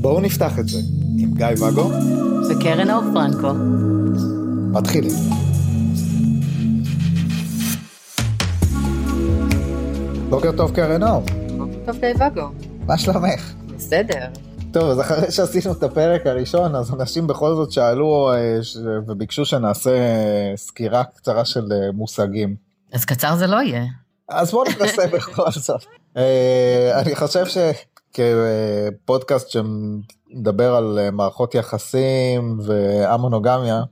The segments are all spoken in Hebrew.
בואו נפתח את זה עם גיא ואגו וקרן אור פרנקו. מתחילים. בוקר טוב קרן אור, טוב גיא ואגו. מה שלומך? בסדר. טוב, אז אחרי שעשינו את הפרק הראשון, אז אנשים בכל זאת שאלו אה, וביקשו שנעשה אה, סקירה קצרה של אה, מושגים. אז קצר זה לא יהיה. אז בואו ננסה בכל זאת. אה, אני חושב שכפודקאסט שמדבר על אה, מערכות יחסים והמונוגמיה,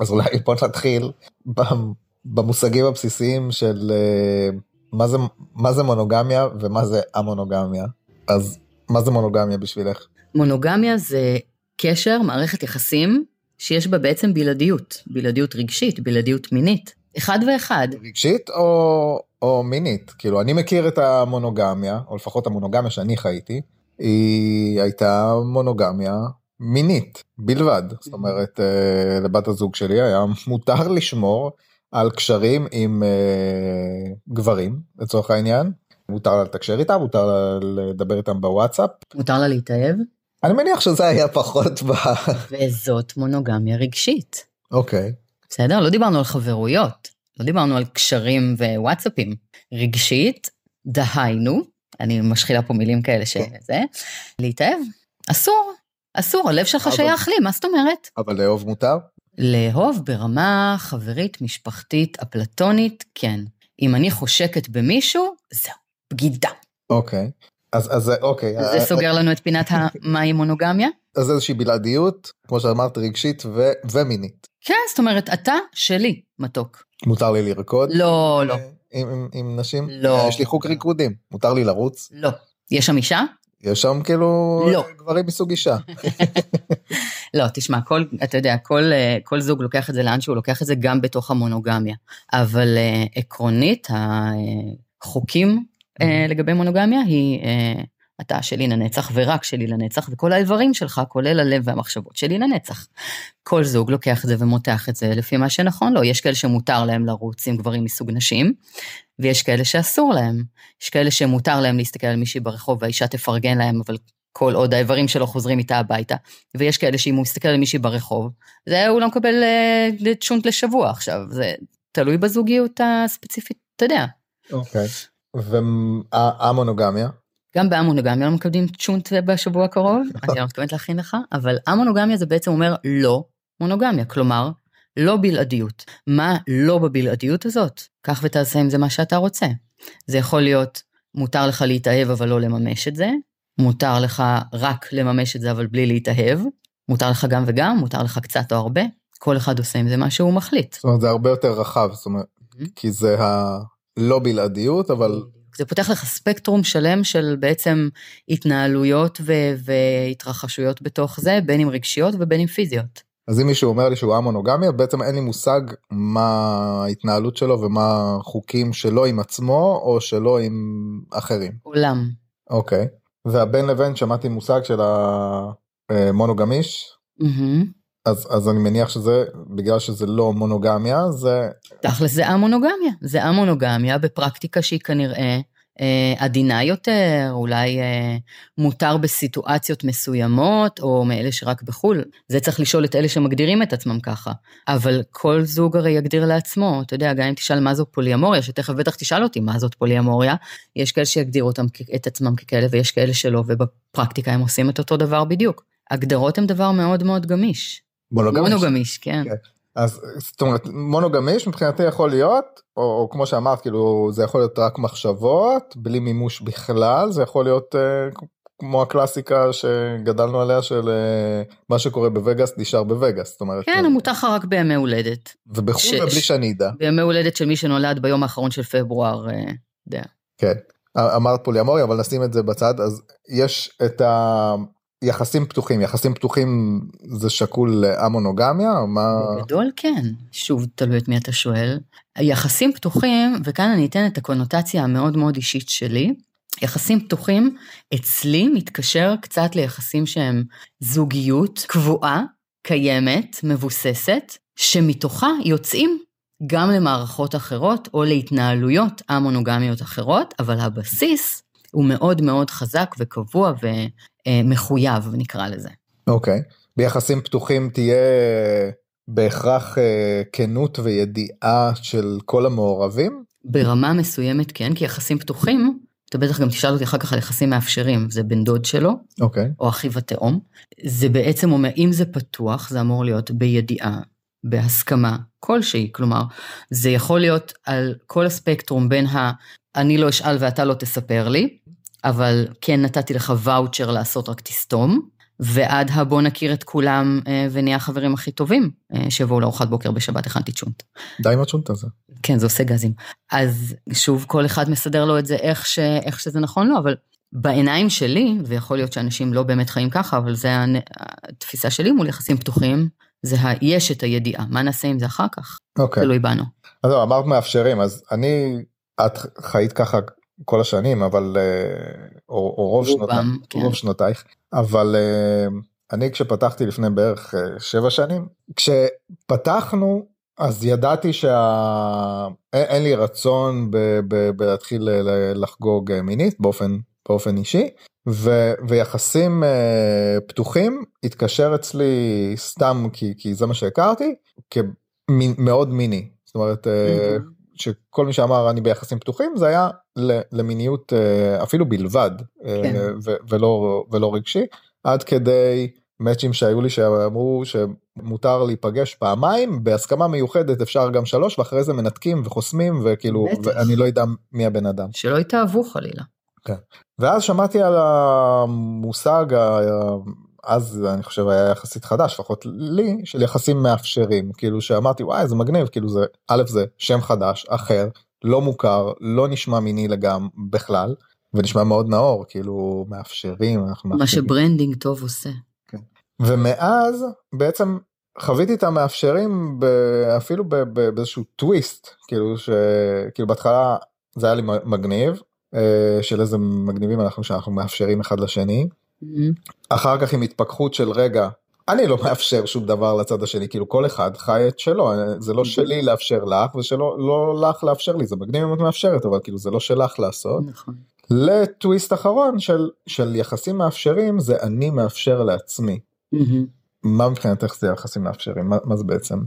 אז אולי בוא נתחיל במ- במושגים הבסיסיים של אה, מה זה, מה זה מונוגמיה ומה זה המונוגמיה. אז מה זה מונוגמיה בשבילך? מונוגמיה זה קשר, מערכת יחסים, שיש בה בעצם בלעדיות. בלעדיות רגשית, בלעדיות מינית. אחד ואחד. רגשית או, או מינית? כאילו אני מכיר את המונוגמיה, או לפחות המונוגמיה שאני חייתי, היא הייתה מונוגמיה מינית בלבד. זאת אומרת אה, לבת הזוג שלי היה מותר לשמור על קשרים עם אה, גברים לצורך העניין. מותר לה לתקשר איתם, מותר לה לדבר איתם בוואטסאפ. מותר לה להתאהב, אני מניח שזה היה פחות ב... וזאת מונוגמיה רגשית. אוקיי. בסדר? לא דיברנו על חברויות, לא דיברנו על קשרים ווואטסאפים. רגשית, דהיינו, אני משחילה פה מילים כאלה שזה, להתאהב, אסור, אסור, הלב שלך אבל- שייך לי, מה זאת אומרת? אבל לאהוב מותר? לאהוב ברמה חברית, משפחתית, אפלטונית, כן. אם אני חושקת במישהו, זהו, בגידה. אוקיי. אז אז אוקיי. זה סוגר לנו את פינת המהי מונוגמיה? אז איזושהי בלעדיות, כמו שאמרת, רגשית ו- ומינית. כן, זאת אומרת, אתה שלי, מתוק. מותר לי לרקוד? לא, לא, אה, עם, עם, עם נשים? לא. יש לי חוק ריקודים. מותר לי לרוץ? לא. יש שם אישה? יש שם כאילו לא. גברים מסוג אישה. לא, תשמע, כל, אתה יודע, כל, אה, כל זוג לוקח את זה לאן שהוא לוקח את זה גם בתוך המונוגמיה. אבל אה, עקרונית, החוקים אה, לגבי מונוגמיה היא, אה, אתה שלי לנצח ורק שלי לנצח, וכל האיברים שלך, כולל הלב והמחשבות שלי לנצח. כל זוג לוקח את זה ומותח את זה לפי מה שנכון לו. יש כאלה שמותר להם לרוץ עם גברים מסוג נשים, ויש כאלה שאסור להם. יש כאלה שמותר להם להסתכל על מישהי ברחוב והאישה תפרגן להם, אבל כל עוד האיברים שלו חוזרים איתה הביתה. ויש כאלה שאם הוא מסתכל על מישהי ברחוב, זה הוא לא מקבל אה, צ'ונט לשבוע עכשיו, זה תלוי בזוגיות הספציפית, אתה יודע. אוקיי. והמונוגמיה? גם בהמונוגמיה לא מקבלים צ'ונט בשבוע הקרוב, אני לא מתכוונת להכין לך, אבל המונוגמיה זה בעצם אומר לא מונוגמיה, כלומר, לא בלעדיות. מה לא בבלעדיות הזאת? קח ותעשה עם זה מה שאתה רוצה. זה יכול להיות, מותר לך להתאהב אבל לא לממש את זה, מותר לך רק לממש את זה אבל בלי להתאהב, מותר לך גם וגם, מותר לך קצת או הרבה, כל אחד עושה עם זה מה שהוא מחליט. זאת אומרת זה הרבה יותר רחב, זאת אומרת, כי זה הלא בלעדיות, אבל זה פותח לך ספקטרום שלם של בעצם התנהלויות ו- והתרחשויות בתוך זה, בין אם רגשיות ובין אם פיזיות. אז אם מישהו אומר לי שהוא א-מונוגמיה, בעצם אין לי מושג מה ההתנהלות שלו ומה החוקים שלו עם עצמו או שלו עם אחרים. עולם. אוקיי. והבין לבין שמעתי מושג של המונוגמיש, מהמם. אז, אז אני מניח שזה, בגלל שזה לא מונוגמיה, זה... תכל'ס זה א-מונוגמיה. זה א-מונוגמיה בפרקטיקה שהיא כנראה אה, עדינה יותר, אולי אה, מותר בסיטואציות מסוימות, או מאלה שרק בחו"ל. זה צריך לשאול את אלה שמגדירים את עצמם ככה. אבל כל זוג הרי יגדיר לעצמו, אתה יודע, גם אם תשאל מה זאת פוליאמוריה, שתכף בטח תשאל אותי מה זאת פוליאמוריה, יש כאלה שיגדירו אותם, את עצמם ככאלה ויש כאלה שלא, ובפרקטיקה הם עושים את אותו דבר בדיוק. הגדרות הם דבר מאוד מאוד גמיש. מונוגמיש. מונוגמיש, כן. כן. אז זאת אומרת מונוגמיש מבחינתי יכול להיות או, או כמו שאמרת כאילו זה יכול להיות רק מחשבות בלי מימוש בכלל זה יכול להיות אה, כמו הקלאסיקה שגדלנו עליה של אה, מה שקורה בווגאס נשאר בווגאס זאת אומרת כן, אה, מותר לך רק בימי הולדת. ובחו"ל ש- ובלי שאני אדע בימי הולדת של מי שנולד ביום האחרון של פברואר, אה, יודע. כן אמרת פוליאמוריה אבל נשים את זה בצד אז יש את היחסים פתוחים יחסים פתוחים זה שקול לאמונוגמיה או מה? בגדול כן, שוב, תלוי את מי אתה שואל. יחסים פתוחים, וכאן אני אתן את הקונוטציה המאוד מאוד אישית שלי, יחסים פתוחים אצלי מתקשר קצת ליחסים שהם זוגיות קבועה, קיימת, מבוססת, שמתוכה יוצאים גם למערכות אחרות או להתנהלויות המונוגמיות אחרות, אבל הבסיס הוא מאוד מאוד חזק וקבוע ומחויב, נקרא לזה. אוקיי. Okay. ביחסים פתוחים תהיה בהכרח אה, כנות וידיעה של כל המעורבים? ברמה מסוימת כן, כי יחסים פתוחים, אתה בטח גם תשאל אותי אחר כך על יחסים מאפשרים, זה בן דוד שלו, okay. אוקיי. או אחיו התאום. זה בעצם אומר, אם זה פתוח, זה אמור להיות בידיעה, בהסכמה כלשהי, כלומר, זה יכול להיות על כל הספקטרום בין. אני לא אשאל ואתה לא תספר לי, אבל כן נתתי לך ואוצ'ר לעשות רק תסתום, ועד הבוא נכיר את כולם אה, ונהיה החברים הכי טובים, אה, שיבואו לארוחת בוקר בשבת הכנתי צ'ונט. די עם הצ'ונט הזה. כן, זה עושה גזים. אז שוב, כל אחד מסדר לו את זה איך, ש... איך שזה נכון לו, אבל בעיניים שלי, ויכול להיות שאנשים לא באמת חיים ככה, אבל זה התפיסה שלי מול יחסים פתוחים, זה ה... יש את הידיעה, מה נעשה עם זה אחר כך? אוקיי. תלוי בנו. אז לא, אמרת מאפשרים, אז אני, את חיית ככה כל השנים, אבל, אה, או, או רוב, שנותייך, כן. רוב שנותייך, אבל אה, אני כשפתחתי לפני בערך אה, שבע שנים, כשפתחנו אז ידעתי שאין לי רצון בלהתחיל לחגוג מינית באופן, באופן אישי, ו, ויחסים פתוחים התקשר אצלי סתם כי, כי זה מה שהכרתי, כמאוד מיני. זאת אומרת, mm-hmm. שכל מי שאמר אני ביחסים פתוחים זה היה למיניות אה, אפילו בלבד אה, כן. ולא ולא רגשי עד כדי מאצ'ים שהיו לי שאמרו שמותר להיפגש פעמיים בהסכמה מיוחדת אפשר גם שלוש ואחרי זה מנתקים וחוסמים וכאילו ואני לא יודע מי הבן אדם. שלא יתאהבו חלילה. כן. ואז שמעתי על המושג אז אני חושב היה יחסית חדש לפחות לי של יחסים מאפשרים כאילו שאמרתי וואי זה מגניב כאילו זה א' זה שם חדש אחר לא מוכר לא נשמע מיני לגמרי בכלל ונשמע מאוד נאור כאילו מאפשרים אנחנו מה מאפשרים. ש branding טוב עושה. כן. ומאז בעצם חוויתי את המאפשרים ב, אפילו ב, ב, באיזשהו טוויסט כאילו שכאילו בהתחלה זה היה לי מגניב אה, של איזה מגניבים אנחנו שאנחנו מאפשרים אחד לשני. Mm-hmm. אחר כך עם התפכחות של רגע אני לא מאפשר שום דבר לצד השני כאילו כל אחד חי את שלו זה לא שלי לאפשר לך ושלא לא לך לאפשר לי זה מגניב אם את מאפשרת אבל כאילו זה לא שלך לעשות. נכון. לטוויסט אחרון של של יחסים מאפשרים זה אני מאפשר לעצמי. Mm-hmm. מה מבחינתך זה יחסים מאפשרים מה, מה זה בעצם?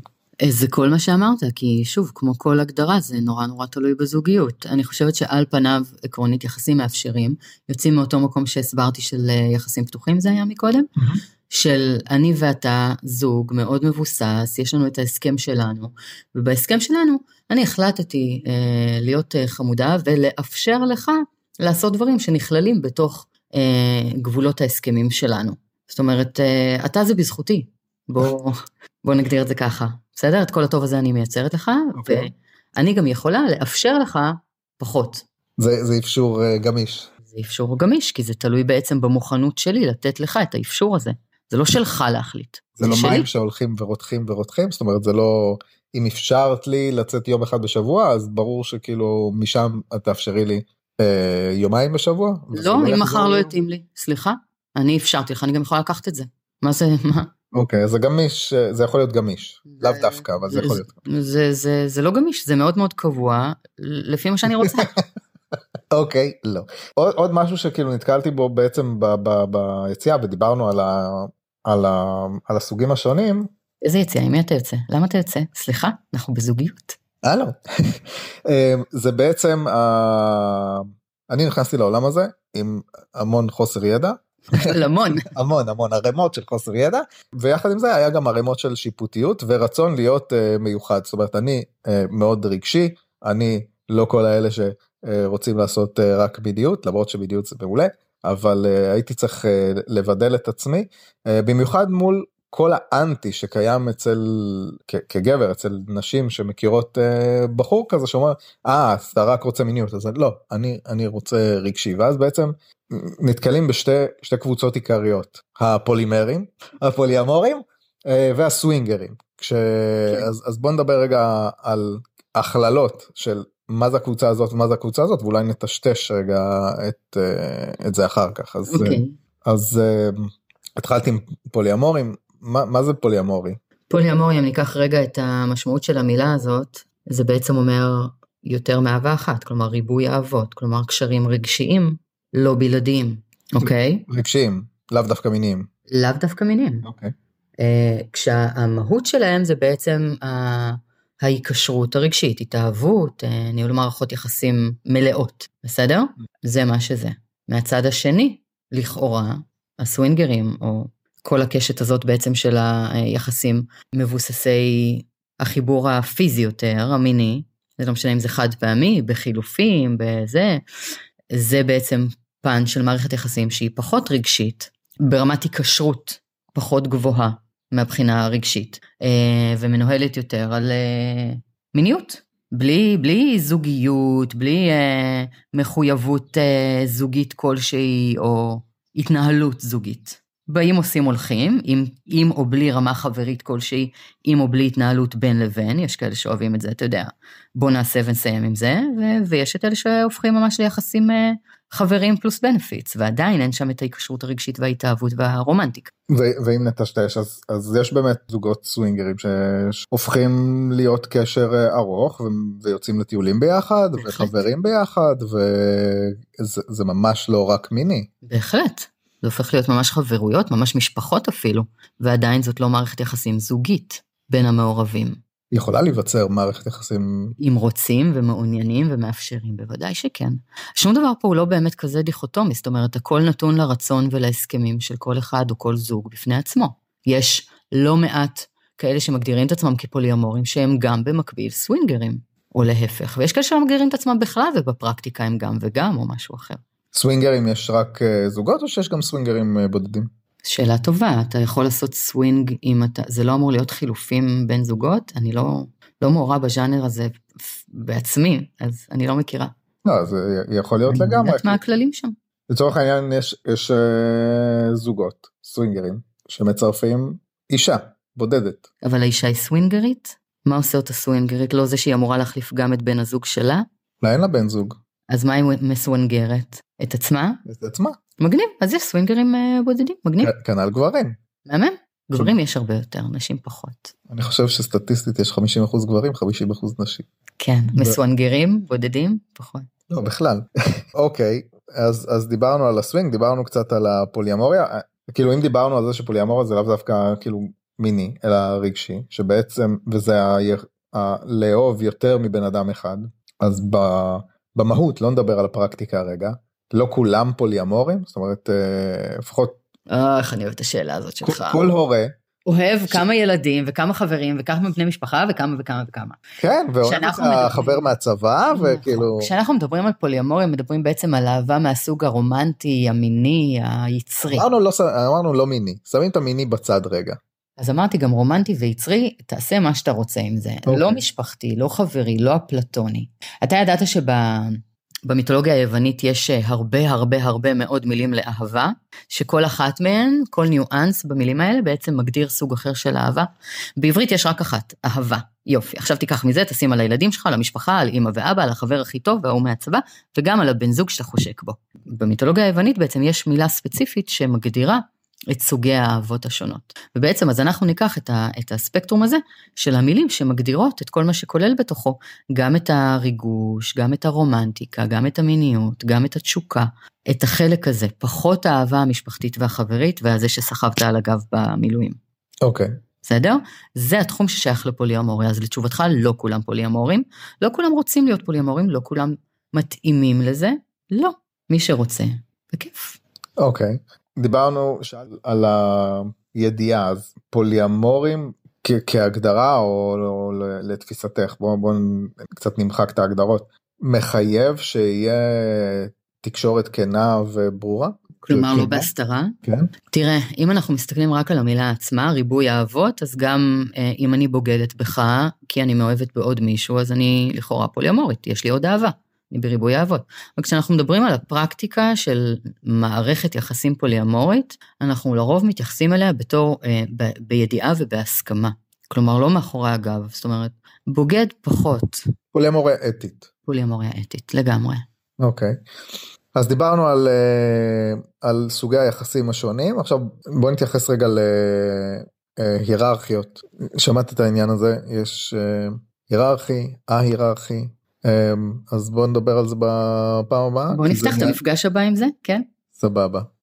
זה כל מה שאמרת, כי שוב, כמו כל הגדרה, זה נורא נורא תלוי בזוגיות. אני חושבת שעל פניו, עקרונית, יחסים מאפשרים, יוצאים מאותו מקום שהסברתי של אה, יחסים פתוחים, זה היה מקודם, mm-hmm. של אני ואתה זוג מאוד מבוסס, יש לנו את ההסכם שלנו, ובהסכם שלנו, אני החלטתי אה, להיות אה, חמודה ולאפשר לך לעשות דברים שנכללים בתוך אה, גבולות ההסכמים שלנו. זאת אומרת, אה, אתה זה בזכותי, בוא, בוא נגדיר את זה ככה. בסדר? את כל הטוב הזה אני מייצרת לך, okay. אוקיי. ואני גם יכולה לאפשר לך פחות. זה, זה אפשור uh, גמיש. זה אפשור גמיש, כי זה תלוי בעצם במוכנות שלי לתת לך את האפשור הזה. זה לא שלך להחליט. זה, זה לא שלי. מים שהולכים ורותחים ורותחים, זאת אומרת זה לא אם אפשרת לי לצאת יום אחד בשבוע אז ברור שכאילו משם את תאפשרי לי אה, יומיים בשבוע. לא, אם מחר לא יתאים לי, סליחה, אני אפשרתי לך, אני גם יכולה לקחת את זה. מה זה, מה? אוקיי, זה גמיש, זה יכול להיות גמיש, לאו דווקא, אבל זה יכול להיות. זה, זה, זה לא גמיש, זה מאוד מאוד קבוע, לפי מה שאני רוצה. אוקיי, לא. עוד, עוד משהו שכאילו נתקלתי בו בעצם ב, ב, ביציאה ודיברנו על, ה, על, ה, על הסוגים השונים. איזה יציאה? עם מי אתה יוצא? למה אתה יוצא? סליחה, אנחנו בזוגיות. אה לא. אמ, זה בעצם, אני נכנסתי לעולם הזה עם המון חוסר ידע. המון. המון המון ערימות של חוסר ידע ויחד עם זה היה גם ערימות של שיפוטיות ורצון להיות uh, מיוחד זאת אומרת אני uh, מאוד רגשי אני לא כל האלה שרוצים לעשות uh, רק בדיוק למרות שבדיוק זה מעולה אבל uh, הייתי צריך uh, לבדל את עצמי uh, במיוחד מול כל האנטי שקיים אצל כגבר אצל נשים שמכירות uh, בחור כזה שאומר אה אתה רק רוצה מיניות אז לא אני אני רוצה רגשי ואז בעצם נתקלים בשתי קבוצות עיקריות הפולימרים הפוליאמורים אה, והסווינגרים כש... כן. אז, אז בוא נדבר רגע על הכללות של מה זה הקבוצה הזאת ומה זה הקבוצה הזאת ואולי נטשטש רגע את, אה, את זה אחר כך אז, okay. אוקיי. אז uh, התחלתי עם פוליאמורים מה, מה זה פוליאמורי? פוליאמורי אם ניקח רגע את המשמעות של המילה הזאת זה בעצם אומר יותר מאהבה אחת, כלומר ריבוי אהבות, כלומר קשרים רגשיים לא בלעדיים, אוקיי? רגשיים, לאו דווקא מיניים. לאו דווקא מיניים. אוקיי. Uh, כשהמהות שלהם זה בעצם uh, ההיקשרות הרגשית, התאהבות, uh, ניהול מערכות יחסים מלאות, בסדר? זה מה שזה. מהצד השני, לכאורה, הסווינגרים, או כל הקשת הזאת בעצם של היחסים מבוססי החיבור הפיזי יותר, המיני, זה לא משנה אם זה חד פעמי, בחילופים, בזה, זה בעצם פן של מערכת יחסים שהיא פחות רגשית, ברמת היקשרות פחות גבוהה מהבחינה הרגשית, אה, ומנוהלת יותר על אה, מיניות. בלי, בלי זוגיות, בלי אה, מחויבות זוגית כלשהי או התנהלות זוגית. באים עושים הולכים, עם, עם או בלי רמה חברית כלשהי, עם או בלי התנהלות בין לבין, יש כאלה שאוהבים את זה, אתה יודע, בוא נעשה ונסיים עם זה, ו, ויש את אלה שהופכים ממש ליחסים uh, חברים פלוס בנפיץ, ועדיין אין שם את ההיקשרות הרגשית וההתאהבות והרומנטיקה. ואם נטשטש אז, אז יש באמת זוגות סווינגרים שהופכים להיות קשר אה, ארוך ו- ויוצאים לטיולים ביחד בהחלט. וחברים ביחד וזה ממש לא רק מיני. בהחלט. זה הופך להיות ממש חברויות, ממש משפחות אפילו, ועדיין זאת לא מערכת יחסים זוגית בין המעורבים. יכולה להיווצר מערכת יחסים... אם רוצים ומעוניינים ומאפשרים, בוודאי שכן. שום דבר פה הוא לא באמת כזה דיכוטומי, זאת אומרת, הכל נתון לרצון ולהסכמים של כל אחד או כל זוג בפני עצמו. יש לא מעט כאלה שמגדירים את עצמם כפוליאמורים, שהם גם במקביל סווינגרים, או להפך, ויש כאלה שמגדירים את עצמם בכלל ובפרקטיקה הם גם וגם או משהו אחר. סווינגרים יש רק אה, זוגות או שיש גם סווינגרים אה, בודדים? שאלה טובה, אתה יכול לעשות סווינג אם אתה, זה לא אמור להיות חילופים בין זוגות, אני לא, לא מעורה בז'אנר הזה בעצמי, אז אני לא מכירה. לא, זה יכול להיות אני לגמרי. אני יודעת מה הכללים שם. לצורך העניין יש, יש uh, זוגות, סווינגרים, שמצרפים אישה בודדת. אבל האישה היא סווינגרית? מה עושה אותה סווינגרית? לא זה שהיא אמורה להחליף גם את בן הזוג שלה? לא, אין לה בן זוג. אז מה היא מסוונגרת? את עצמה? את עצמה. מגניב, אז יש סווינגרים אה, בודדים, מגניב. כנ"ל גברים. מהמם. גברים יש הרבה יותר, נשים פחות. אני חושב שסטטיסטית יש 50% גברים, 50% נשים. כן, מסוונגרים, בודדים, פחות. לא, בכלל. אוקיי, אז, אז דיברנו על הסווינג, דיברנו קצת על הפוליאמוריה. כאילו אם דיברנו על זה שפוליאמוריה זה לאו דווקא כאילו מיני, אלא רגשי, שבעצם, וזה ה... ה... לאהוב יותר מבן אדם אחד, אז. במהות, לא נדבר על הפרקטיקה הרגע, לא כולם פוליאמורים, זאת אומרת, אה, לפחות... אה, איך אני אוהב את השאלה הזאת שלך. כל הורה. אוהב ש... כמה ילדים וכמה חברים וכמה בני משפחה וכמה וכמה וכמה. כן, ואוהב את החבר מהצבא נכון. וכאילו... כשאנחנו מדברים על פוליאמוריה מדברים בעצם על אהבה מהסוג הרומנטי, המיני, היצרי. אמרנו לא, אמרנו לא מיני, שמים את המיני בצד רגע. אז אמרתי גם רומנטי ויצרי, תעשה מה שאתה רוצה עם זה. Okay. אוקיי. לא משפחתי, לא חברי, לא אפלטוני. אתה ידעת שבמיתולוגיה היוונית יש אה, הרבה הרבה הרבה מאוד מילים לאהבה, שכל אחת מהן, כל ניואנס במילים האלה בעצם מגדיר סוג אחר של אהבה. בעברית יש רק אחת, אהבה. יופי, עכשיו תיקח מזה, תשים על הילדים שלך, על המשפחה, על אמא ואבא, על החבר הכי טוב וההוא מהצבא, וגם על הבן זוג שאתה חושק בו. במיתולוגיה היוונית בעצם יש מילה ספציפית שמגדירה את סוגי האהבות השונות. ובעצם אז אנחנו ניקח את, ה, את הספקטרום הזה של המילים שמגדירות את כל מה שכולל בתוכו, גם את הריגוש, גם את הרומנטיקה, גם את המיניות, גם את התשוקה, את החלק הזה, פחות האהבה המשפחתית והחברית והזה שסחבת על הגב במילואים. אוקיי. Okay. בסדר? זה התחום ששייך לפוליאמוריה, אז לתשובתך לא כולם פוליאמורים, לא כולם רוצים להיות פוליאמורים, לא כולם מתאימים לזה, לא, מי שרוצה, בכיף. אוקיי, okay. דיברנו על הידיעה אז פוליאמורים כהגדרה או, או לתפיסתך בוא, בוא קצת נמחק את ההגדרות מחייב שיהיה תקשורת כנה וברורה. כלומר לא בהסתרה? כן. תראה, אם אנחנו מסתכלים רק על המילה עצמה, ריבוי אהבות, אז גם אה, אם אני בוגדת בך, כי אני מאוהבת בעוד מישהו, אז אני לכאורה פוליומורית, יש לי עוד אהבה. בריבוי אהבות. וכשאנחנו מדברים על הפרקטיקה של מערכת יחסים פוליאמורית, אנחנו לרוב מתייחסים אליה בתור, אה, ב, בידיעה ובהסכמה. כלומר, לא מאחורי הגב, זאת אומרת, בוגד פחות. פוליאמוריה אתית. פוליאמוריה אתית, לגמרי. אוקיי. אז דיברנו על, אה, על סוגי היחסים השונים, עכשיו בוא נתייחס רגע להיררכיות. שמעת את העניין הזה, יש... אה, היררכי, א-היררכי. אז בוא נדבר על זה בפעם הבאה. בוא נפתח את המפגש הבא עם זה, כן? סבבה.